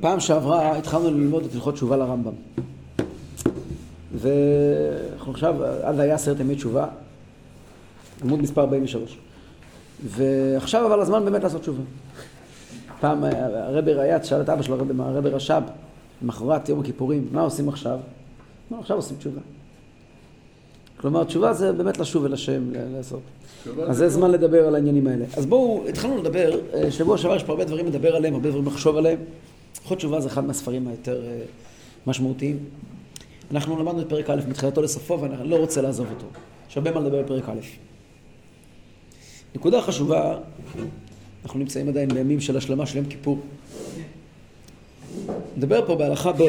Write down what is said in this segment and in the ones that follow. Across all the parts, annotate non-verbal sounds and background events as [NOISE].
פעם שעברה התחלנו ללמוד את הלכות תשובה לרמב"ם. ואנחנו עכשיו, אז היה עשרת ימי תשובה, עמוד מספר 43. ועכשיו אבל הזמן באמת לעשות תשובה. פעם הרבי ריאץ שאל את אבא שלו, הרבי, רש"ב, למחרת יום הכיפורים, מה עושים עכשיו? לא, עכשיו עושים תשובה. כלומר, תשובה זה באמת לשוב אל השם, לעשות. אז זה זמן לדבר על העניינים האלה. אז בואו, התחלנו לדבר, אה, שבוע שעבר יש פה הרבה דברים לדבר עליהם, הרבה דברים לחשוב עליהם. הלכות תשובה זה אחד מהספרים היותר אה, משמעותיים. אנחנו למדנו את פרק א' מתחילתו לסופו, ואני לא רוצה לעזוב אותו. יש הרבה מה לדבר בפרק א'. נקודה חשובה, אנחנו נמצאים עדיין בימים של השלמה של יום כיפור. נדבר פה בהלכה ב'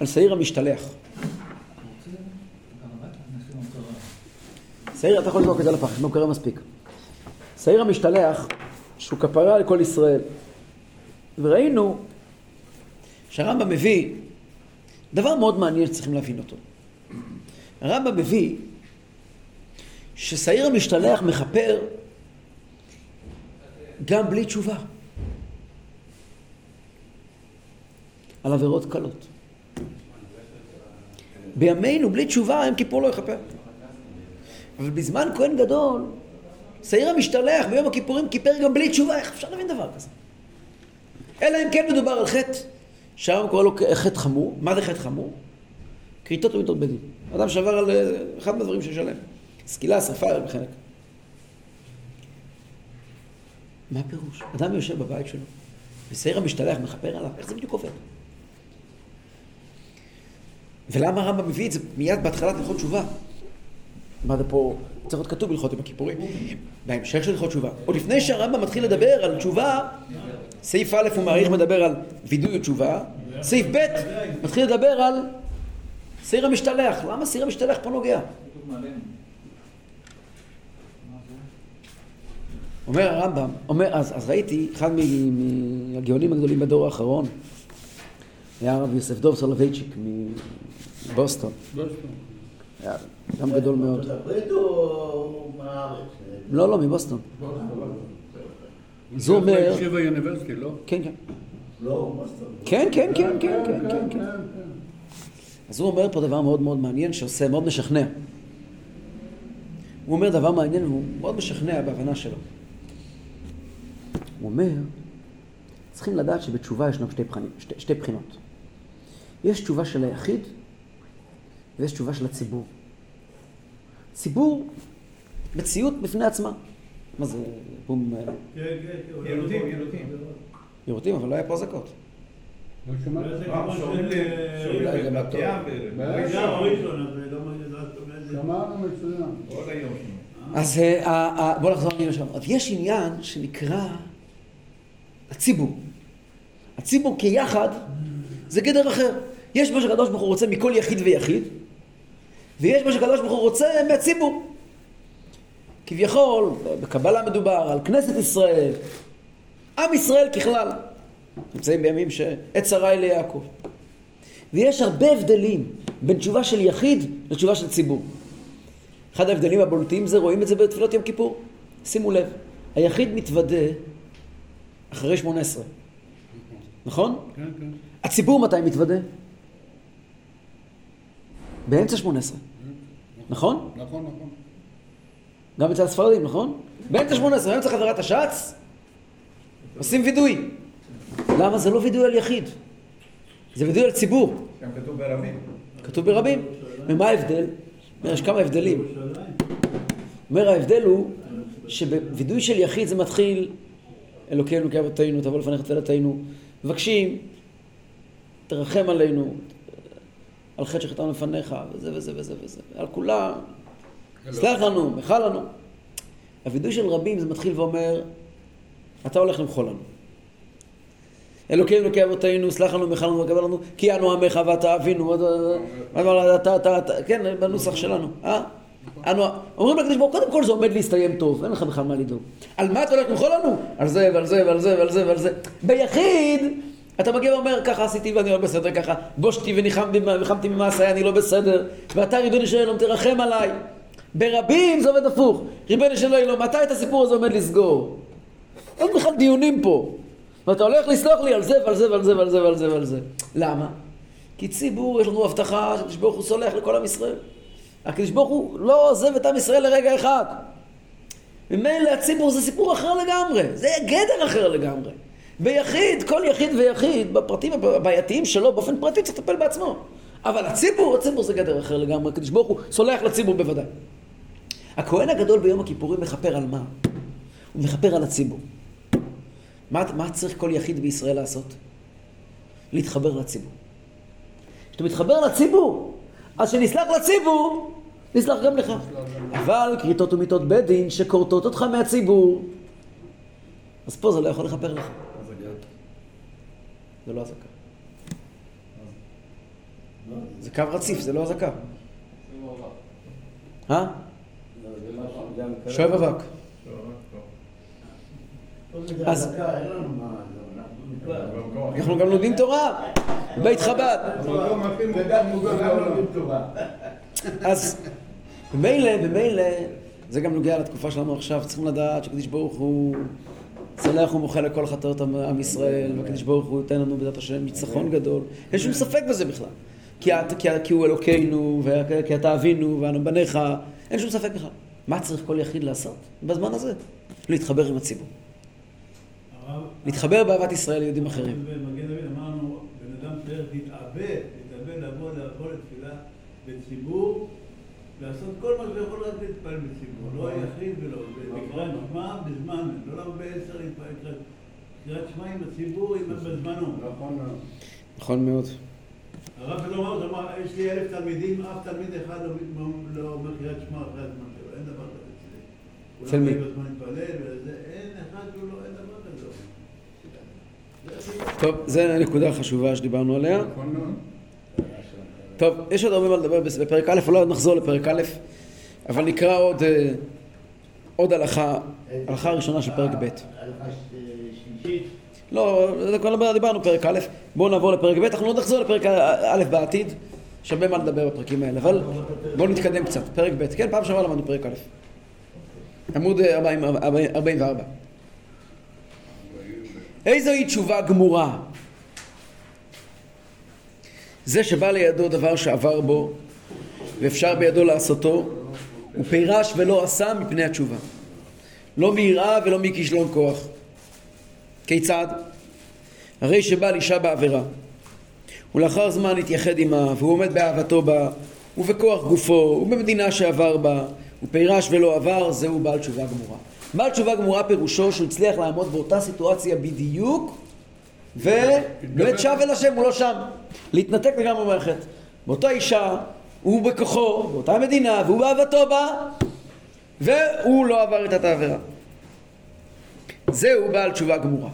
על שעיר המשתלח. שעיר, אתה יכול לזרוק את זה לפח, לא קרה מספיק. שעיר המשתלח, שהוא כפרה לכל ישראל. וראינו שהרמב"ם מביא דבר מאוד מעניין שצריכים להבין אותו. הרמב"ם מביא ששעיר המשתלח מכפר גם בלי תשובה על עבירות קלות. בימינו בלי תשובה יום כיפור לא יכפר. אבל בזמן כהן גדול, שעיר המשתלח ביום הכיפורים כיפר גם בלי תשובה, איך אפשר להבין דבר כזה? אלא אם כן מדובר על חטא, שהיום קורא לו חטא חמור. מה זה חטא חמור? כריתות ומיתות בדין. אדם שעבר על אה, אחד מהדברים שיש עליהם. סקילה, שרפה, בחלק. מה הפירוש? אדם יושב בבית שלו, ושעיר המשתלח מכפר עליו, איך זה בדיוק עובד? ולמה הרמב"ם מביא את זה מיד בהתחלת הלכות תשובה? מה זה פה, צריך להיות כתוב בהלכות עם הכיפורים, בהמשך של הלכות תשובה. עוד לפני שהרמב"ם מתחיל לדבר על תשובה, סעיף א' הוא מעריך מדבר על וידוי ותשובה, סעיף ב' מתחיל לדבר על שעיר המשתלח. למה שעיר המשתלח פה נוגע? אומר הרמב"ם, אומר, אז, אז ראיתי, אחד מהגאונים הגדולים בדור האחרון, היה הרב יוסף דוב סולובייצ'יק מבוסטון. היה גם גדול מאוד. לא, לא, מבוסטון. זה אומר... כן, כן. כן, כן, כן, כן, כן, כן. אז הוא אומר פה דבר מאוד מאוד מעניין שעושה, מאוד משכנע. הוא אומר דבר מעניין והוא מאוד משכנע בהבנה שלו. הוא אומר, צריכים לדעת שבתשובה ישנם שתי, בחינים, שתי, שתי בחינות. יש תשובה של היחיד ויש תשובה של הציבור. ציבור, מציאות בפני עצמה. מה זה, בום... כן, כן, כן. ילודים, ילודים. ילודים, אבל לא היה פה אזעקות. אה. אז אה, אה, בואו נחזור. אז יש עניין שנקרא הציבור. הציבור כיחד זה גדר אחר. יש מה שהקדוש ברוך הוא רוצה מכל יחיד ויחיד, ויש מה שהקדוש ברוך הוא רוצה מהציבור. כביכול, בקבלה מדובר על כנסת ישראל, עם ישראל ככלל. נמצאים בימים שעת שרה היא ליעקב. ויש הרבה הבדלים בין תשובה של יחיד לתשובה של ציבור. אחד ההבדלים הבולטים זה, רואים את זה בתפילות יום כיפור. שימו לב, היחיד מתוודה אחרי שמונה עשרה. נכון? כן, כן. הציבור מתי מתוודה? באמצע שמונה עשרה. נכון? נכון, נכון. גם אצל הספרדים, נכון? באמצע שמונה עשרה, באמצע חזרת השץ, עושים וידוי. למה? זה לא וידוי על יחיד. זה וידוי על ציבור. גם כתוב ברבים. כתוב ברבים. ומה ההבדל? יש כמה הבדלים. אומר, ההבדל הוא שבווידוי של יחיד זה מתחיל אלוקינו כאבותינו, תבוא לפניך תפילתנו, מבקשים, תרחם עלינו, על חטא שחטאנו לפניך, וזה וזה וזה וזה, על כולם, סלח לנו, מחל לנו. הווידוי של רבים זה מתחיל ואומר, אתה הולך למחול לנו. אלוקינו אלוקי אבותינו, סלח לנו, מחל לנו, וקבל לנו, כי אנו עמך ואתה אבינו, אתה, אתה, אתה, כן, בנוסח שלנו, אה? אנו, אומרים לקדוש ברוך הוא, קודם כל זה עומד להסתיים טוב, אין לך בכלל מה לדאוג. על מה אתה הולך למחול לנו? על זה ועל זה ועל זה ועל זה ועל זה. ביחיד, אתה מגיע ואומר, ככה עשיתי ואני לא בסדר, ככה בושתי וניחמתי ממעשיי, אני לא בסדר, ואתה ריבונו של עולם תרחם עליי. ברבים זה עובד הפוך. ריבונו של עולם, מתי את הסיפור הזה עומד לסגור? אין בכלל דיונים פה. ואתה הולך לסלוח לי על זה ועל זה ועל זה ועל זה ועל זה ועל זה. למה? כי ציבור, יש לנו הבטחה שהקדוש ברוך הוא סולח לכל עם ישראל. הקדוש ברוך הוא לא עוזב את עם ישראל לרגע אחד. ממילא הציבור זה סיפור אחר לגמרי, זה גדר אחר לגמרי. ביחיד, כל יחיד ויחיד, בפרטים הבעייתיים שלו, באופן פרטי צריך לטפל בעצמו. אבל הציבור, הציבור זה גדר אחר לגמרי, הקדוש ברוך הוא סולח לציבור בוודאי. הכהן הגדול ביום הכיפורים מכפר על מה? הוא מכפר על הציבור. מה, מה צריך כל יחיד בישראל לעשות? להתחבר לציבור. כשאתה מתחבר לציבור, אז כשנסלח לציבור, נסלח גם לך. אבל כריתות ומיתות בית דין שכורתות אותך מהציבור, אז פה זה לא יכול לכפר לך. זה לא אזעקה. זה קו רציף, זה לא אזעקה. אה? שואב אבק. אז אנחנו גם לומדים תורה, בית חב"ד. אז במילא, במילא, זה גם נוגע לתקופה שלנו עכשיו, צריכים לדעת שקדיש ברוך הוא סולח ומוחל לכל חטאות עם ישראל, וקדיש ברוך הוא ייתן לנו בעזרת השם ניצחון גדול. אין שום ספק בזה בכלל. כי, כי, כי הוא אלוקינו, כי אתה אבינו, ואנו בניך, אין שום ספק בכלל. מה צריך כל יחיד לעשות בזמן הזה? להתחבר עם הציבור. להתחבר באהבת ישראל ליהודים אחרים. במגן דוד אמרנו, בן אדם צריך להתאבד, להתאבד לבוא, לבוא לתפילה בציבור, לעשות כל מה שהוא יכול רק להתפלל בציבור, לא היחיד ולא, בקריאת שמע בזמן, לא לבוא בעשר קריאת שמע עם הציבור, עם בזמנו. נכון מאוד. הרב שלמה אמר, יש לי אלף תלמידים, אף תלמיד אחד לא אומר קריאת שמע אחרי הזמן שלו, אין דבר כזה. אצל מי? אין אחד שהוא לא, אין דבר כזה. טוב, זו הנקודה החשובה שדיברנו עליה. טוב, יש עוד הרבה מה לדבר בפרק א', אולי עוד נחזור לפרק א', אבל נקרא עוד, אה, עוד הלכה, הלכה ראשונה של פרק ב'. הלכה שלישית. לא, זה כבר דיברנו פרק א', בואו נעבור לפרק ב', אנחנו לא נחזור לפרק א' בעתיד, יש הרבה מה לדבר בפרקים האלה, אבל בואו נתקדם קצת, פרק ב', כן, פעם שעברה למדנו פרק א', עמוד אה, 40, 44. איזוהי תשובה גמורה? זה שבא לידו דבר שעבר בו ואפשר בידו לעשותו, הוא פירש ולא עשה מפני התשובה. לא מיראה ולא מכישלון כוח. כיצד? הרי שבעל אישה בעבירה, ולאחר זמן התייחד עמה, והוא עומד באהבתו בה, ובכוח גופו, ובמדינה שעבר בה, הוא פירש ולא עבר, זהו בעל תשובה גמורה. בעל תשובה גמורה פירושו שהוא הצליח לעמוד באותה סיטואציה בדיוק, ובאמת שב אל השם, הוא לא שם. להתנתק לגמרי מהחטא. באותה אישה, הוא בכוחו, באותה מדינה, והוא באהבתו בה, והוא לא עבר את העבירה. זהו בעל תשובה גמורה.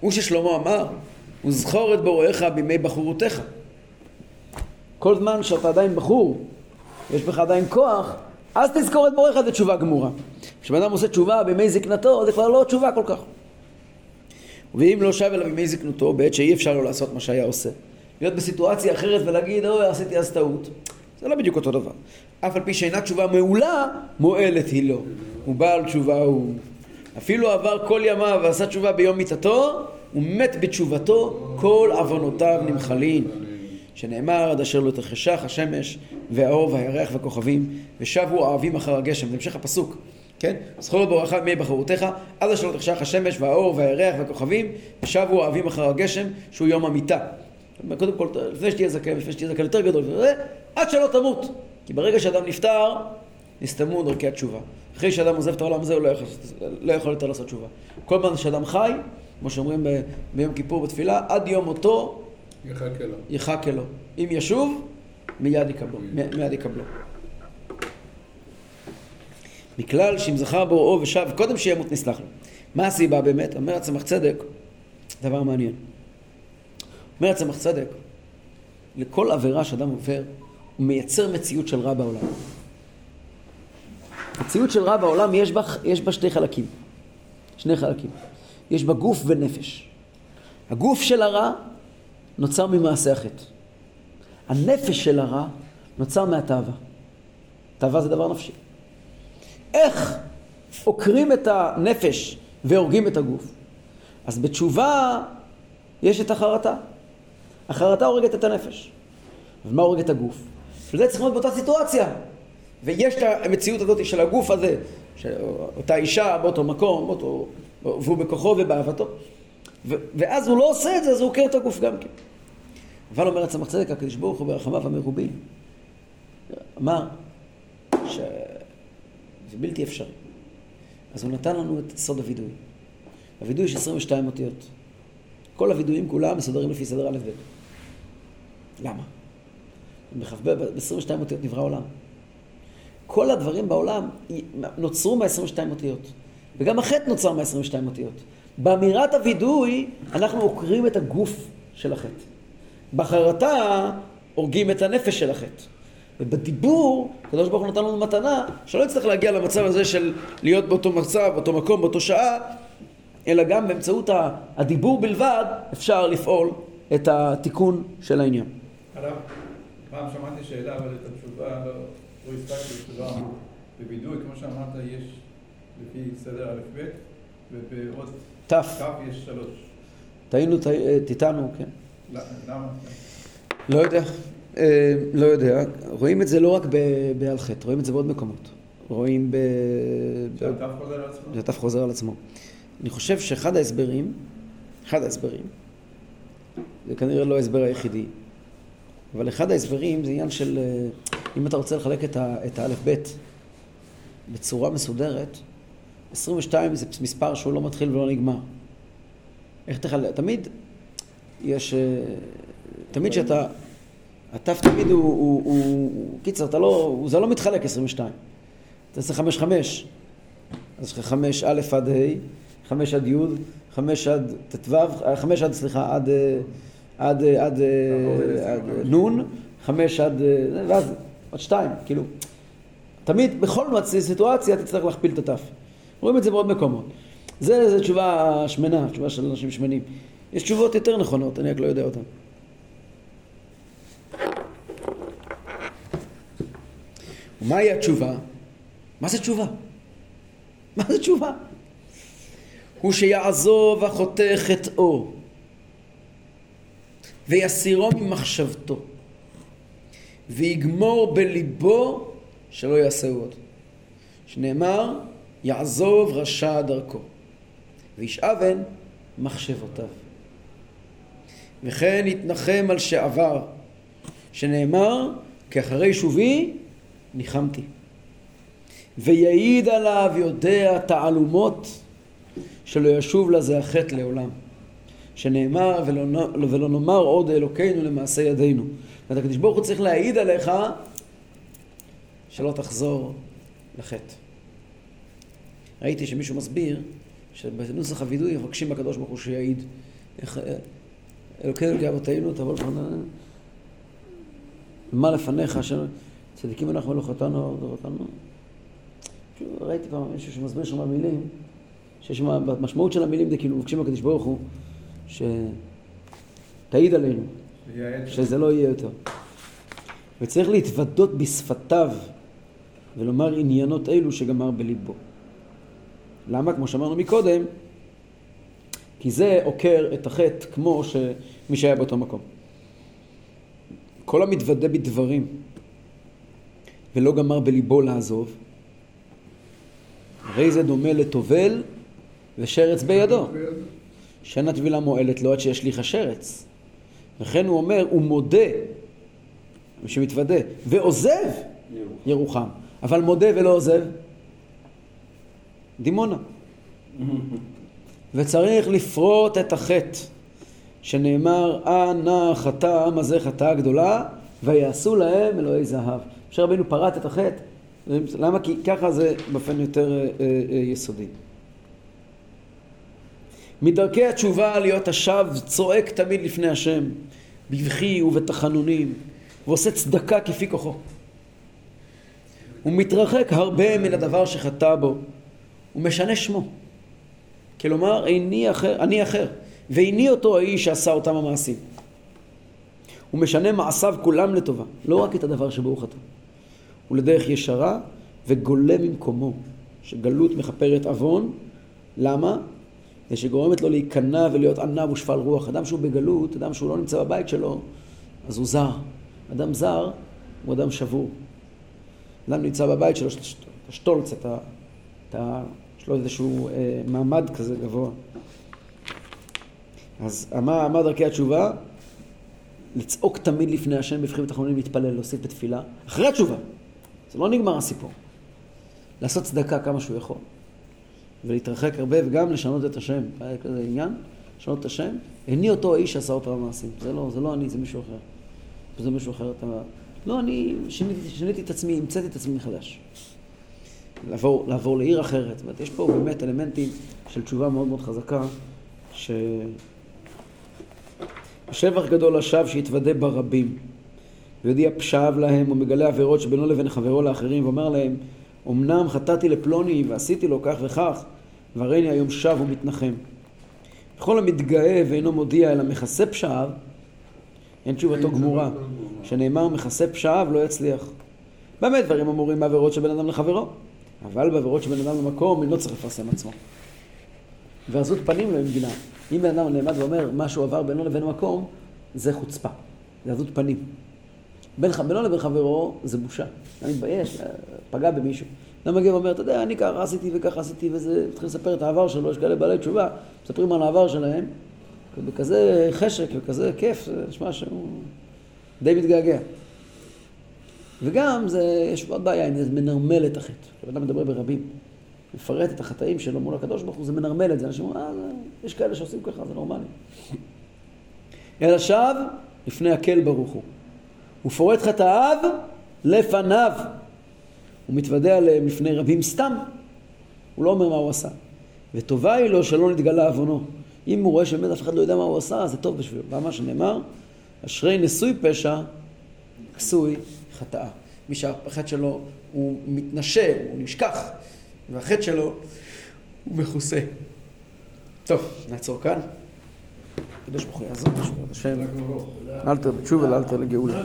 הוא ששלמה אמר, וזכור את בוראיך בימי בחורותיך. כל זמן שאתה עדיין בחור, יש בך עדיין כוח, אז תזכור את בוראיך זה תשובה גמורה. כשבן אדם עושה תשובה בימי זקנתו, זה כבר לא תשובה כל כך. ואם לא שב אליו בימי זקנותו, בעת שאי אפשר לו לעשות מה שהיה עושה. להיות בסיטואציה אחרת ולהגיד, אוי, עשיתי אז טעות. זה לא בדיוק אותו דבר. אף על פי שאינה תשובה מעולה, מועלת היא לו. הוא בעל תשובה הוא. אפילו עבר כל ימיו ועשה תשובה ביום מיתתו, הוא מת בתשובתו, כל עוונותיו נמחלין. שנאמר עד אשר לא תחשך השמש והאור והירח והכוכבים ושבו אוהבים אחר הגשם, זה המשך הפסוק, כן? זכור לו ברכה מי בחרותיך עד אשר לא תחשך השמש והאור והירח והכוכבים ושבו אוהבים אחר הגשם שהוא יום המיתה. קודם כל, לפני שתהיה זקן, לפני שתהיה זקן יותר גדול, עד שלא תמות. כי ברגע שאדם נפטר, נסתמו דרכי התשובה. אחרי שאדם עוזב את העולם הזה, הוא לא יכול, לא יכול יותר לעשות תשובה. כל פעם שאדם חי, כמו שאומרים ב, ביום כיפור בתפילה, עד יום מותו יחכה לו. יחכה לו. אם ישוב, מיד יקבלו. מיד יקבלו. מכלל שאם זכר בוראו ושב, קודם שימות נסלח לו. מה הסיבה באמת? אומר הצמח צדק, דבר מעניין. אומר הצמח צדק, לכל עבירה שאדם עובר, הוא מייצר מציאות של רע בעולם. מציאות של רע בעולם יש בה, יש בה שתי חלקים. שני חלקים. יש בה גוף ונפש. הגוף של הרע נוצר ממעשה החטא. הנפש של הרע נוצר מהתאווה. תאווה זה דבר נפשי. איך עוקרים את הנפש והורגים את הגוף. אז בתשובה יש את החרטה. החרטה הורגת את הנפש. ומה הורג את הגוף? וזה צריך להיות באותה סיטואציה. ויש את המציאות הזאת של הגוף הזה, שאותה אישה באותו מקום, באותו, והוא בכוחו ובאהבתו. ואז הוא לא עושה את זה, אז הוא עוקר את הגוף גם כן. אבל אומר הצמח צדק, הקדוש ברוך הוא ברחמיו המרובים, אמר בלתי אפשרי. אז הוא נתן לנו את סוד הווידוי. הווידוי יש 22 אותיות. כל הווידויים כולם מסודרים לפי סדר א' ב'. למה? בכ"ב, ב-22 אותיות נברא עולם. כל הדברים בעולם נוצרו מה-22 אותיות. וגם החטא נוצר מה-22 אותיות. באמירת הווידוי, אנחנו עוקרים את הגוף של החטא. בחרטה, הורגים את הנפש של החטא. ובדיבור, הקדוש ברוך הוא נתן לנו מתנה, שלא נצטרך להגיע למצב הזה של להיות באותו מצב, באותו מקום, באותו שעה, אלא גם באמצעות הדיבור בלבד אפשר לפעול את התיקון של העניין. הרב, פעם שמעתי שאלה, אבל את התשובה לא, לא הספקתי, תשובה בבידוי, כמו שאמרת, יש לפי סדר א' ב', ובעוד ת'. יש שלוש. טעינו, תיתנו, כן. למה? לא יודע, אה, לא יודע. רואים את זה לא רק בעל חטא, רואים את זה בעוד מקומות. רואים ב... שהת' חוזר על עצמו? שהת' חוזר על עצמו. אני חושב שאחד ההסברים, אחד ההסברים, זה כנראה לא ההסבר היחידי, אבל אחד ההסברים זה עניין של, אה, אם אתה רוצה לחלק את האלף-בית בצורה מסודרת, 22 זה מספר שהוא לא מתחיל ולא נגמר. איך תחלק? תמיד יש, אה, תמיד שאתה, הת' תמיד הוא, הוא, הוא, קיצר, אתה לא, זה לא מתחלק 22. אתה עושה 5-5, אז יש לך 5 א' עד ה', 5 עד י', 5 עד ט"ו, 5 עד, סליחה, עד, עד, עד, עד נ', 5 עד, ואז עוד 2, כאילו, תמיד, בכל סיטואציה תצטרך להכפיל את הת'. רואים את זה בעוד מקומות. זה, זה תשובה שמנה, תשובה של אנשים שמנים. יש תשובות יותר נכונות, אני רק לא יודע אותן. ומהי התשובה? מה זה תשובה? מה זה תשובה? הוא שיעזוב החוטא חטאו ויסירו ממחשבתו ויגמור בליבו שלא יעשהו עוד. שנאמר, יעזוב רשע דרכו וישאבן מחשבותיו. וכן יתנחם על שעבר, שנאמר, כי אחרי שובי ניחמתי. ויעיד עליו יודע תעלומות שלא ישוב לזה החטא לעולם. שנאמר ולא, ולא נאמר עוד אלוקינו למעשה ידינו. ואת הקדוש ברוך הוא צריך להעיד עליך שלא תחזור לחטא. ראיתי שמישהו מסביר שבנוסח הווידוי מבקשים בקדוש ברוך הוא שיעיד איך אלוקינו כאבותינו תבוא לפנינו מה לפניך אשר צדיקים אנחנו ולא חטאנו ודורותינו ראיתי פעם מישהו שמסביר שם במילים שיש שם, במשמעות של המילים זה כאילו מבקשים בקדוש ברוך הוא שתעיד עלינו שזה לא יהיה יותר. וצריך להתוודות בשפתיו ולומר עניינות אלו שגמר בליבו. למה? כמו שאמרנו מקודם, כי זה עוקר את החטא כמו שמי שהיה באותו מקום. כל המתוודה בדברים ולא גמר בליבו לעזוב, הרי זה דומה לטובל ושרץ בידו. שאין הטבילה מועלת לו עד שישליך השרץ. לכן הוא אומר, הוא מודה, מי שמתוודה, ועוזב ירוחם. אבל מודה ולא עוזב, דימונה. וצריך לפרוט את החטא, שנאמר, אה נא חטא העם הזה חטאה גדולה, ויעשו להם אלוהי זהב. משה רבינו פרט את החטא, למה? כי ככה זה באופן יותר אה, אה, יסודי. מדרכי התשובה להיות השב צועק תמיד לפני השם, בבכי ובתחנונים, ועושה צדקה כפי כוחו. הוא מתרחק הרבה מן הדבר שחטא בו, הוא משנה שמו. כלומר, איני אחר, אני אחר, ואיני אותו האיש שעשה אותם המעשים. הוא משנה מעשיו כולם לטובה, לא רק את הדבר שבו הוא חטא. הוא לדרך ישרה וגולה ממקומו, שגלות מכפרת עוון. למה? זה שגורמת לו להיכנע ולהיות ענב ושפל רוח. אדם שהוא בגלות, אדם שהוא לא נמצא בבית שלו, אז הוא זר. אדם זר הוא אדם שבור. אדם נמצא בבית שלו, את השטולץ, את ה... יש לו איזשהו אה, מעמד כזה גבוה. אז מה דרכי התשובה? לצעוק תמיד לפני השם בבחירים תחנונים, להתפלל, להוסיף בתפילה. אחרי התשובה. זה לא נגמר הסיפור. לעשות צדקה כמה שהוא יכול. ולהתרחק הרבה וגם לשנות את השם. היה כזה עניין, לשנות את השם. איני אותו האיש שעשה אותם המעשים. זה לא, זה לא אני, זה מישהו אחר. זה מישהו אחר. אתה... לא, אני שיניתי, שיניתי את עצמי, המצאתי את עצמי מחדש. לעבור, לעבור לעיר אחרת. זאת אומרת, יש פה באמת אלמנטים של תשובה מאוד מאוד חזקה, ש... שבח גדול לשווא שיתוודה ברבים. ויודיע פשעיו להם ומגלה עבירות שבינו לבין חברו לאחרים ואומר להם אמנם חטאתי לפלוני ועשיתי לו כך וכך והריני היום שב ומתנחם. וכל המתגאה ואינו מודיע אלא מכסה פשעיו אין תשובתו גמורה שנאמר מכסה פשעיו לא יצליח. במה דברים אמורים בעבירות של בן אדם לחברו? אבל בעבירות של בן אדם למקום אינו צריך לפרסם עצמו. ועזות פנים לא ימגינה. אם בן אדם נעמד ואומר משהו עבר בינו לבין מקום, זה חוצפה, זה עזות פנים. בין, בינו לבין חברו זה בושה. אני מתבייש, פגע במישהו. אדם מגיע ואומר, אתה יודע, אני ככה עשיתי וככה עשיתי וזה, מתחיל לספר את העבר שלו, יש כאלה בעלי תשובה, מספרים על העבר שלהם, ובכזה חשק וכזה כיף, זה נשמע שהוא די מתגעגע. וגם זה, יש עוד בעיה, זה מנרמל את החטא. כשאדם מדבר ברבים, מפרט את החטאים שלו מול הקדוש ברוך הוא, זה מנרמל את זה. אנשים אומרים, אה, יש כאלה שעושים ככה, זה נורמלי. [CLEARS THROAT] אלא שב לפני הקל ברוך הוא. הוא פורט חטאיו לפניו. הוא מתוודה עליהם לפני רבים סתם. הוא לא אומר מה הוא עשה. וטובה היא לו שלא נתגלה עוונו. אם הוא רואה שבאמת אף אחד לא יודע מה הוא עשה, זה טוב בשבילו. למה שנאמר? אשרי נשוי פשע, כסוי חטאה. מי שהחטא שלו הוא מתנשא, הוא נשכח, והחטא שלו הוא מכוסה. טוב, נעצור כאן. הקדוש ברוך הוא יעזור, השם. אל בתשובה ואל תראה לגאולה.